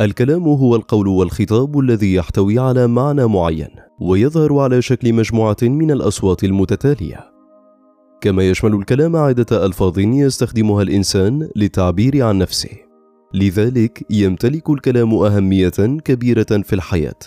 الكلام هو القول والخطاب الذي يحتوي على معنى معين ويظهر على شكل مجموعة من الأصوات المتتالية. كما يشمل الكلام عدة ألفاظ يستخدمها الإنسان للتعبير عن نفسه. لذلك يمتلك الكلام أهمية كبيرة في الحياة.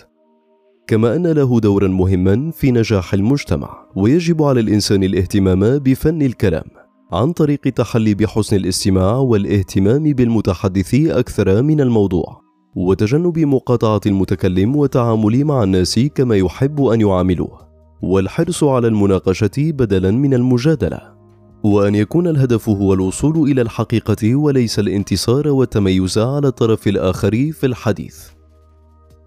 كما أن له دورا مهما في نجاح المجتمع ويجب على الإنسان الاهتمام بفن الكلام عن طريق التحلي بحسن الاستماع والاهتمام بالمتحدث أكثر من الموضوع. وتجنب مقاطعة المتكلم والتعامل مع الناس كما يحب أن يعاملوه. والحرص على المناقشة بدلا من المجادلة. وأن يكون الهدف هو الوصول إلى الحقيقة وليس الانتصار والتميز على الطرف الآخر في الحديث.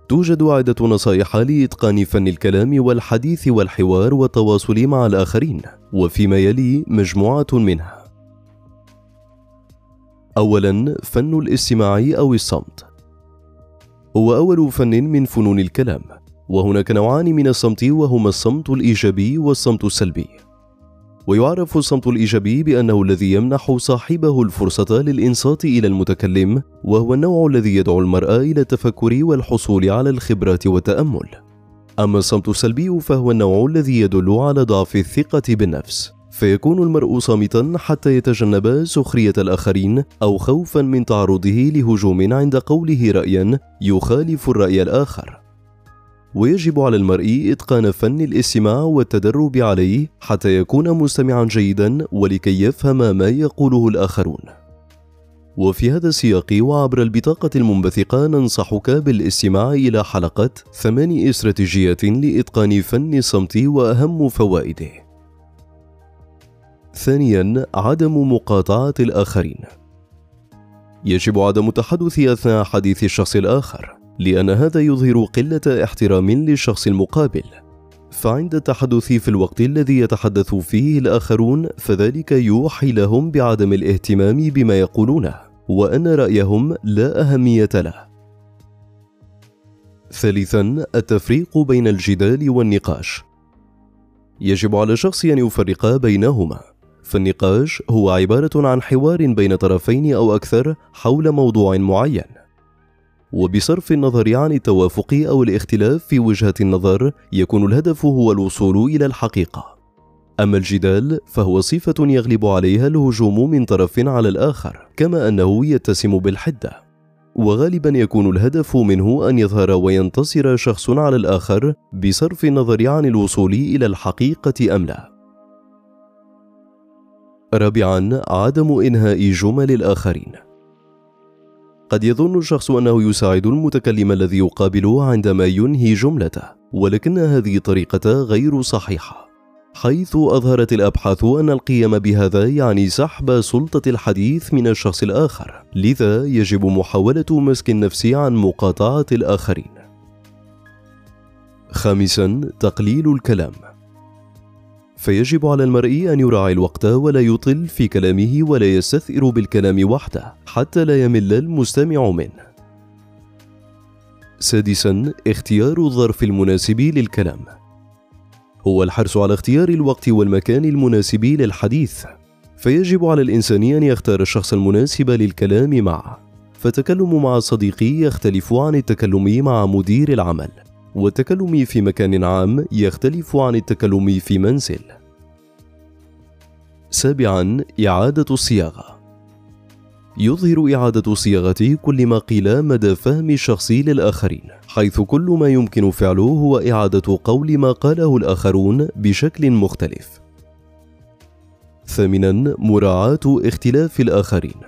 توجد عدة نصائح لإتقان فن الكلام والحديث والحوار والتواصل مع الآخرين وفيما يلي مجموعة منها. أولا فن الاستماع أو الصمت. هو أول فن من فنون الكلام وهناك نوعان من الصمت وهما الصمت الإيجابي والصمت السلبي. ويعرف الصمت الإيجابي بأنه الذي يمنح صاحبه الفرصة للإنصات إلى المتكلم وهو النوع الذي يدعو المرء إلى التفكر والحصول على الخبرات والتأمل. أما الصمت السلبي فهو النوع الذي يدل على ضعف الثقة بالنفس. فيكون المرء صامتا حتى يتجنب سخرية الآخرين أو خوفا من تعرضه لهجوم عند قوله رأيا يخالف الرأي الآخر ويجب على المرء إتقان فن الاستماع والتدرب عليه حتى يكون مستمعا جيدا ولكي يفهم ما يقوله الآخرون. وفي هذا السياق وعبر البطاقة المنبثقة ننصحك بالاستماع إلى حلقة ثمان استراتيجيات لإتقان فن الصمت وأهم فوائده. ثانيا عدم مقاطعة الآخرين. يجب عدم التحدث أثناء حديث الشخص الآخر لأن هذا يظهر قلة احترام للشخص المقابل. فعند التحدث في الوقت الذي يتحدث فيه الآخرون فذلك يوحي لهم بعدم الاهتمام بما يقولونه وأن رأيهم لا أهمية له. ثالثا التفريق بين الجدال والنقاش. يجب على الشخص أن يفرق بينهما. فالنقاش هو عبارة عن حوار بين طرفين أو أكثر حول موضوع معين. وبصرف النظر عن التوافق أو الاختلاف في وجهة النظر يكون الهدف هو الوصول إلى الحقيقة. أما الجدال فهو صفة يغلب عليها الهجوم من طرف على الآخر كما أنه يتسم بالحدة. وغالبا يكون الهدف منه أن يظهر وينتصر شخص على الآخر بصرف النظر عن الوصول إلى الحقيقة أم لا. رابعا عدم إنهاء جمل الآخرين. قد يظن الشخص أنه يساعد المتكلم الذي يقابله عندما ينهي جملته ولكن هذه طريقة غير صحيحة حيث أظهرت الأبحاث أن القيام بهذا يعني سحب سلطة الحديث من الشخص الآخر لذا يجب محاولة مسك النفس عن مقاطعة الآخرين. خامسا تقليل الكلام. فيجب على المرء أن يراعي الوقت ولا يطل في كلامه ولا يستثئر بالكلام وحده حتى لا يمل المستمع منه. سادسا اختيار الظرف المناسب للكلام. هو الحرص على اختيار الوقت والمكان المناسب للحديث، فيجب على الإنسان أن يختار الشخص المناسب للكلام معه. فالتكلم مع صديقي يختلف عن التكلم مع مدير العمل والتكلم في مكان عام يختلف عن التكلم في منزل. سابعا إعادة الصياغة. يظهر إعادة صياغة كل ما قيل مدى فهم الشخص للآخرين حيث كل ما يمكن فعله هو إعادة قول ما قاله الآخرون بشكل مختلف. ثامنا مراعاة اختلاف الآخرين.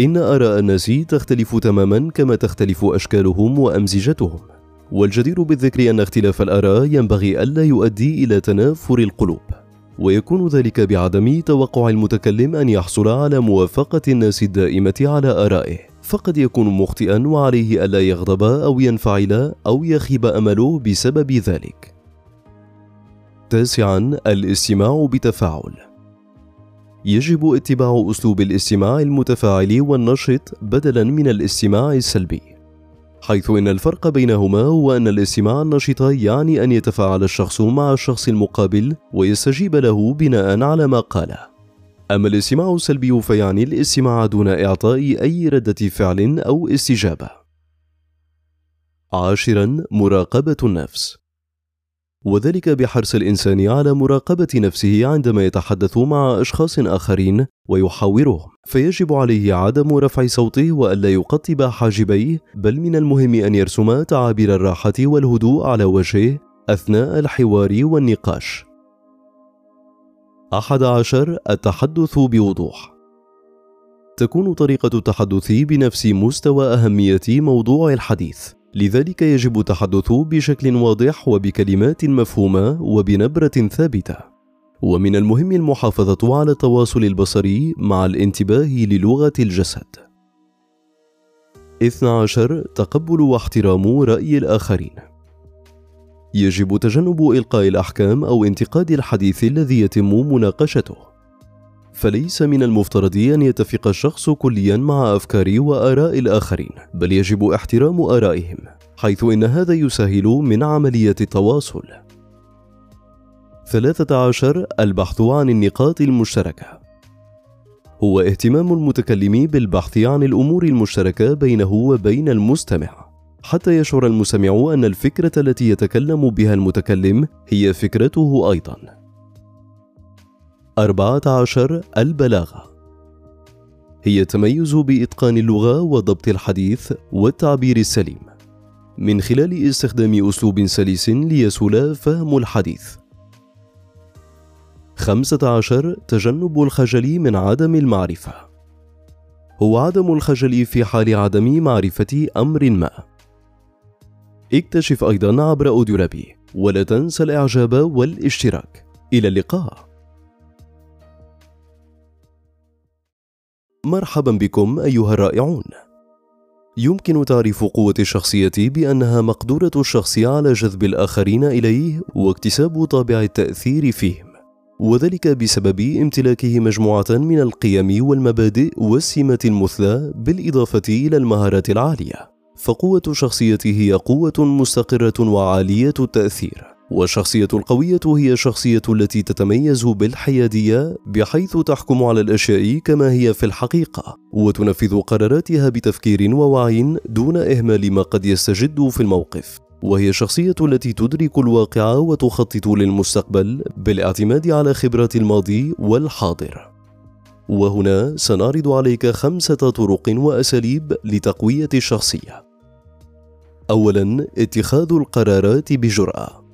إن آراء الناس تختلف تماما كما تختلف أشكالهم وأمزجتهم. والجدير بالذكر أن اختلاف الآراء ينبغي ألا يؤدي إلى تنافر القلوب. ويكون ذلك بعدم توقع المتكلم أن يحصل على موافقة الناس الدائمة على آرائه. فقد يكون مخطئا وعليه ألا يغضب أو ينفعل أو يخيب أمله بسبب ذلك. تاسعا الاستماع بتفاعل. يجب اتباع أسلوب الاستماع المتفاعل والنشط بدلا من الاستماع السلبي. حيث إن الفرق بينهما هو ان الاستماع النشط يعني أن يتفاعل الشخص مع الشخص المقابل ويستجيب له بناء على ما قاله أما الاستماع السلبي فيعني الاستماع دون إعطاء أي ردة فعل أو استجابة. عاشرا مراقبة النفس. وذلك بحرص الإنسان على مراقبة نفسه عندما يتحدث مع أشخاص آخرين ويحاورهم فيجب عليه عدم رفع صوته والا يقطب حاجبيه بل من المهم أن يرسم تعابير الراحة والهدوء على وجهه أثناء الحوار والنقاش. أحد عشر التحدث بوضوح. تكون طريقة التحدث بنفس مستوى أهمية موضوع الحديث. لذلك يجب التحدث بشكل واضح وبكلمات مفهومة وبنبرة ثابتة. ومن المهم المحافظة على التواصل البصري مع الانتباه للغة الجسد. 12 تقبل واحترام رأي الآخرين. يجب تجنب إلقاء الأحكام أو انتقاد الحديث الذي يتم مناقشته. فليس من المفترض ان يتفق الشخص كليا مع افكار وآراء الآخرين بل يجب احترام آرائهم حيث إن هذا يسهل من عملية التواصل. 13 البحث عن النقاط المشتركة. هو اهتمام المتكلم بالبحث عن الأمور المشتركة بينه وبين المستمع حتى يشعر المستمع أن الفكرة التي يتكلم بها المتكلم هي فكرته أيضا. 14 البلاغة. هي التميز بإتقان اللغة وضبط الحديث والتعبير السليم. من خلال استخدام أسلوب سلس ليسهل فهم الحديث. 15 تجنب الخجل من عدم المعرفة. هو عدم الخجل في حال عدم معرفة أمر ما. اكتشف أيضا عبر أوديولابي ولا تنسى الإعجاب والاشتراك. إلى اللقاء. مرحبا بكم أيها الرائعون. يمكن تعريف قوة الشخصيه بأنها مقدورة الشخص على جذب الآخرين إليه واكتساب طابع التأثير فيهم وذلك بسبب امتلاكه مجموعة من القيم والمبادئ والسمات المثلى بالإضافة إلى المهارات العالية فقوة الشخصيه هي قوة مستقرة وعالية التأثير. والشخصية القوية هي الشخصية التي تتميز بالحيادية بحيث تحكم على الأشياء كما هي في الحقيقة وتنفذ قراراتها بتفكير ووعي دون إهمال ما قد يستجد في الموقف. وهي الشخصية التي تدرك الواقع وتخطط للمستقبل بالاعتماد على خبرات الماضي والحاضر. وهنا سنعرض عليك خمسة طرق وأساليب لتقوية الشخصية. أولا اتخاذ القرارات بجرأة.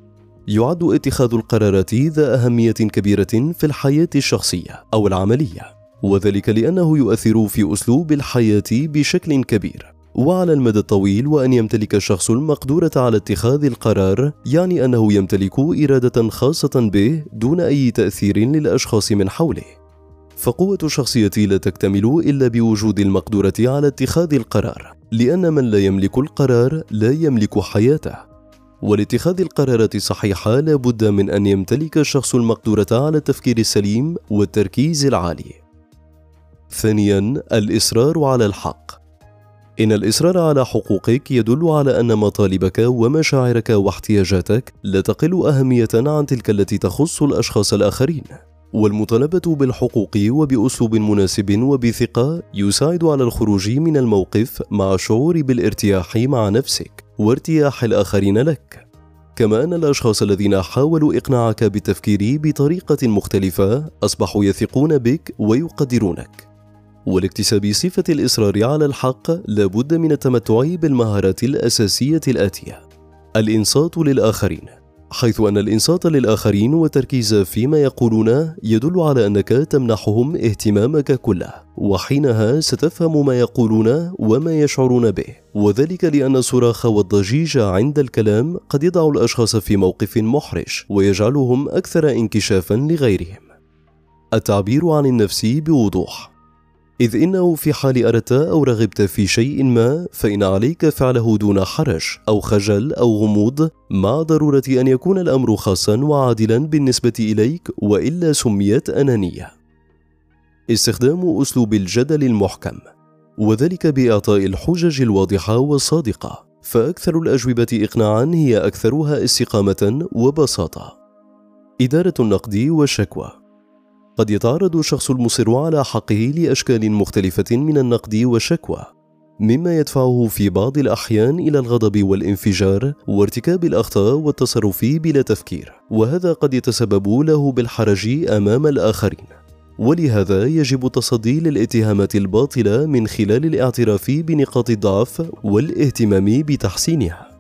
يعد اتخاذ القرارات ذا أهمية كبيرة في الحياة الشخصية أو العملية وذلك لأنه يؤثر في أسلوب الحياة بشكل كبير. وعلى المدى الطويل وأن يمتلك الشخص المقدورة على اتخاذ القرار يعني أنه يمتلك إرادة خاصة به دون أي تأثير للأشخاص من حوله. فقوة الشخصية لا تكتمل إلا بوجود المقدورة على اتخاذ القرار لأن من لا يملك القرار لا يملك حياته. ولاتخاذ القرارات الصحيحة لابد من أن يمتلك الشخص المقدورة على التفكير السليم والتركيز العالي. ثانيا الإصرار على الحق إن الإصرار على حقوقك يدل على أن مطالبك ومشاعرك واحتياجاتك لا تقل أهمية عن تلك التي تخص الأشخاص الآخرين. والمطالبة بالحقوق وبأسلوب مناسب وبثقة يساعد على الخروج من الموقف مع الشعور بالارتياح مع نفسك. وارتياح الآخرين لك. كما أن الأشخاص الذين حاولوا إقناعك بالتفكير بطريقة مختلفة أصبحوا يثقون بك ويقدرونك. ولاكتساب صفة الإصرار على الحق لابد من التمتع بالمهارات الأساسية الآتية. الإنصات للآخرين. حيث أن الإنصات للآخرين والتركيز فيما يقولون يدل على أنك تمنحهم اهتمامك كله وحينها ستفهم ما يقولون وما يشعرون به. وذلك لأن الصراخ والضجيج عند الكلام قد يضع الأشخاص في موقف محرج ويجعلهم أكثر انكشافا لغيرهم. التعبير عن النفس بوضوح. إذ إنه في حال أردت أو رغبت في شيء ما فإن عليك فعله دون حرج أو خجل أو غموض مع ضرورة أن يكون الأمر خاصا وعادلا بالنسبة إليك وإلا سميت أنانية. استخدام أسلوب الجدل المحكم وذلك بإعطاء الحجج الواضحة والصادقة فأكثر الأجوبة إقناعا هي أكثرها استقامة وبساطة. إدارة النقد والشكوى قد يتعرض الشخص المصر على حقه لأشكال مختلفة من النقد والشكوى مما يدفعه في بعض الأحيان إلى الغضب والانفجار وارتكاب الأخطاء والتصرف بلا تفكير وهذا قد يتسبب له بالحرج أمام الآخرين. ولهذا يجب التصدي للاتهامات الباطلة من خلال الاعتراف بنقاط الضعف والاهتمام بتحسينها.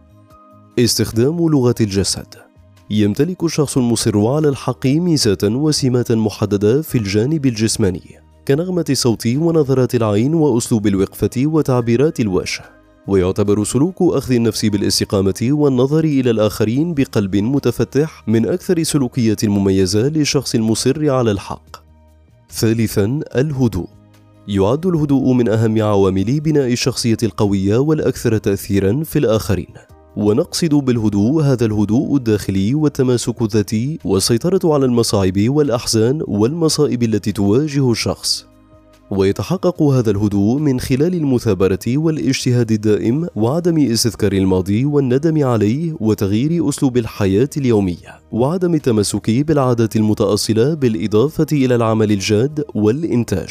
استخدام لغة الجسد. يمتلك الشخص المصر على الحق ميزات وسمات محددة في الجانب الجسماني كنغمة الصوت ونظرات العين وأسلوب الوقفة وتعبيرات الوجه ويعتبر سلوك أخذ النفس بالاستقامة والنظر إلى الآخرين بقلب متفتح من أكثر سلوكيات المميزة للشخص المصر على الحق. ثالثا الهدوء يعد الهدوء من أهم عوامل بناء الشخصية القوية والأكثر تأثيرا في الآخرين. ونقصد بالهدوء هذا الهدوء الداخلي والتماسك الذاتي والسيطرة على المصاعب والأحزان والمصائب التي تواجه الشخص. ويتحقق هذا الهدوء من خلال المثابرة والاجتهاد الدائم وعدم استذكار الماضي والندم عليه وتغيير أسلوب الحياة اليومية وعدم التمسك بالعادات المتأصلة بالإضافة إلى العمل الجاد والإنتاج.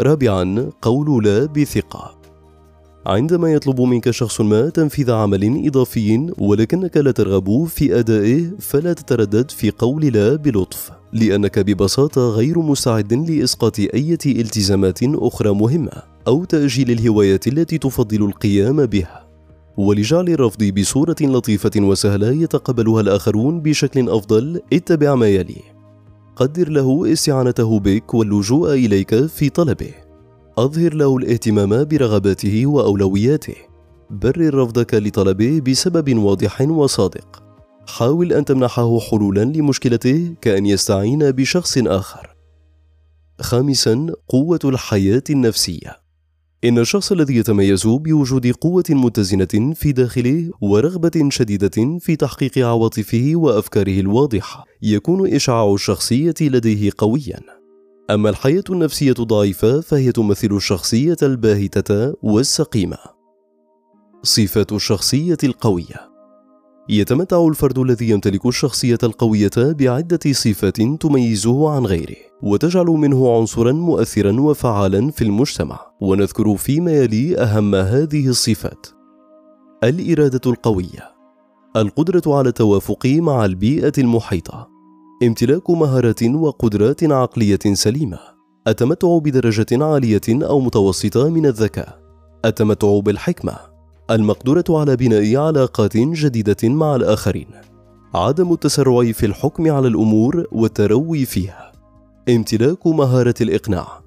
رابعا قول لا بثقة عندما يطلب منك شخص ما تنفيذ عمل إضافي ولكنك لا ترغب في أدائه فلا تتردد في قول لا بلطف. لأنك ببساطة غير مستعد لإسقاط أي التزامات أخرى مهمة أو تأجيل الهوايات التي تفضل القيام بها. ولجعل الرفض بصورة لطيفة وسهلة يتقبلها الآخرون بشكل أفضل اتبع ما يلي. قدر له استعانته بك واللجوء إليك في طلبه. أظهر له الاهتمام برغباته وأولوياته. برر رفضك لطلبه بسبب واضح وصادق. حاول أن تمنحه حلولا لمشكلته كأن يستعين بشخص آخر. خامسا قوة الحياة النفسية. إن الشخص الذي يتميز بوجود قوة متزنة في داخله ورغبة شديدة في تحقيق عواطفه وأفكاره الواضحة يكون إشعاع الشخصية لديه قويًا. أما الحياة النفسية ضعيفة فهي تمثل الشخصية الباهتة والسقيمة. صفات الشخصية القوية. يتمتع الفرد الذي يمتلك الشخصية القوية بعدة صفات تميزه عن غيره، وتجعل منه عنصرا مؤثرا وفعالا في المجتمع، ونذكر فيما يلي أهم هذه الصفات: الإرادة القوية، القدرة على التوافق مع البيئة المحيطة، امتلاك مهارات وقدرات عقلية سليمة. التمتع بدرجة عالية أو متوسطة من الذكاء. التمتع بالحكمة. المقدرة على بناء علاقات جديدة مع الآخرين. عدم التسرع في الحكم على الأمور والتروي فيها. امتلاك مهارة الإقناع.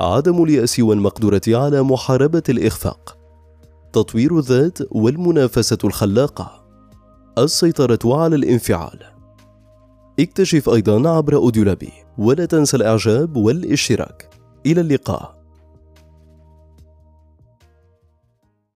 عدم اليأس والمقدرة على محاربة الإخفاق. تطوير الذات والمنافسة الخلاقة. السيطرة على الانفعال. اكتشف أيضا عبر أوديولابي ولا تنسى الإعجاب والاشتراك. إلى اللقاء.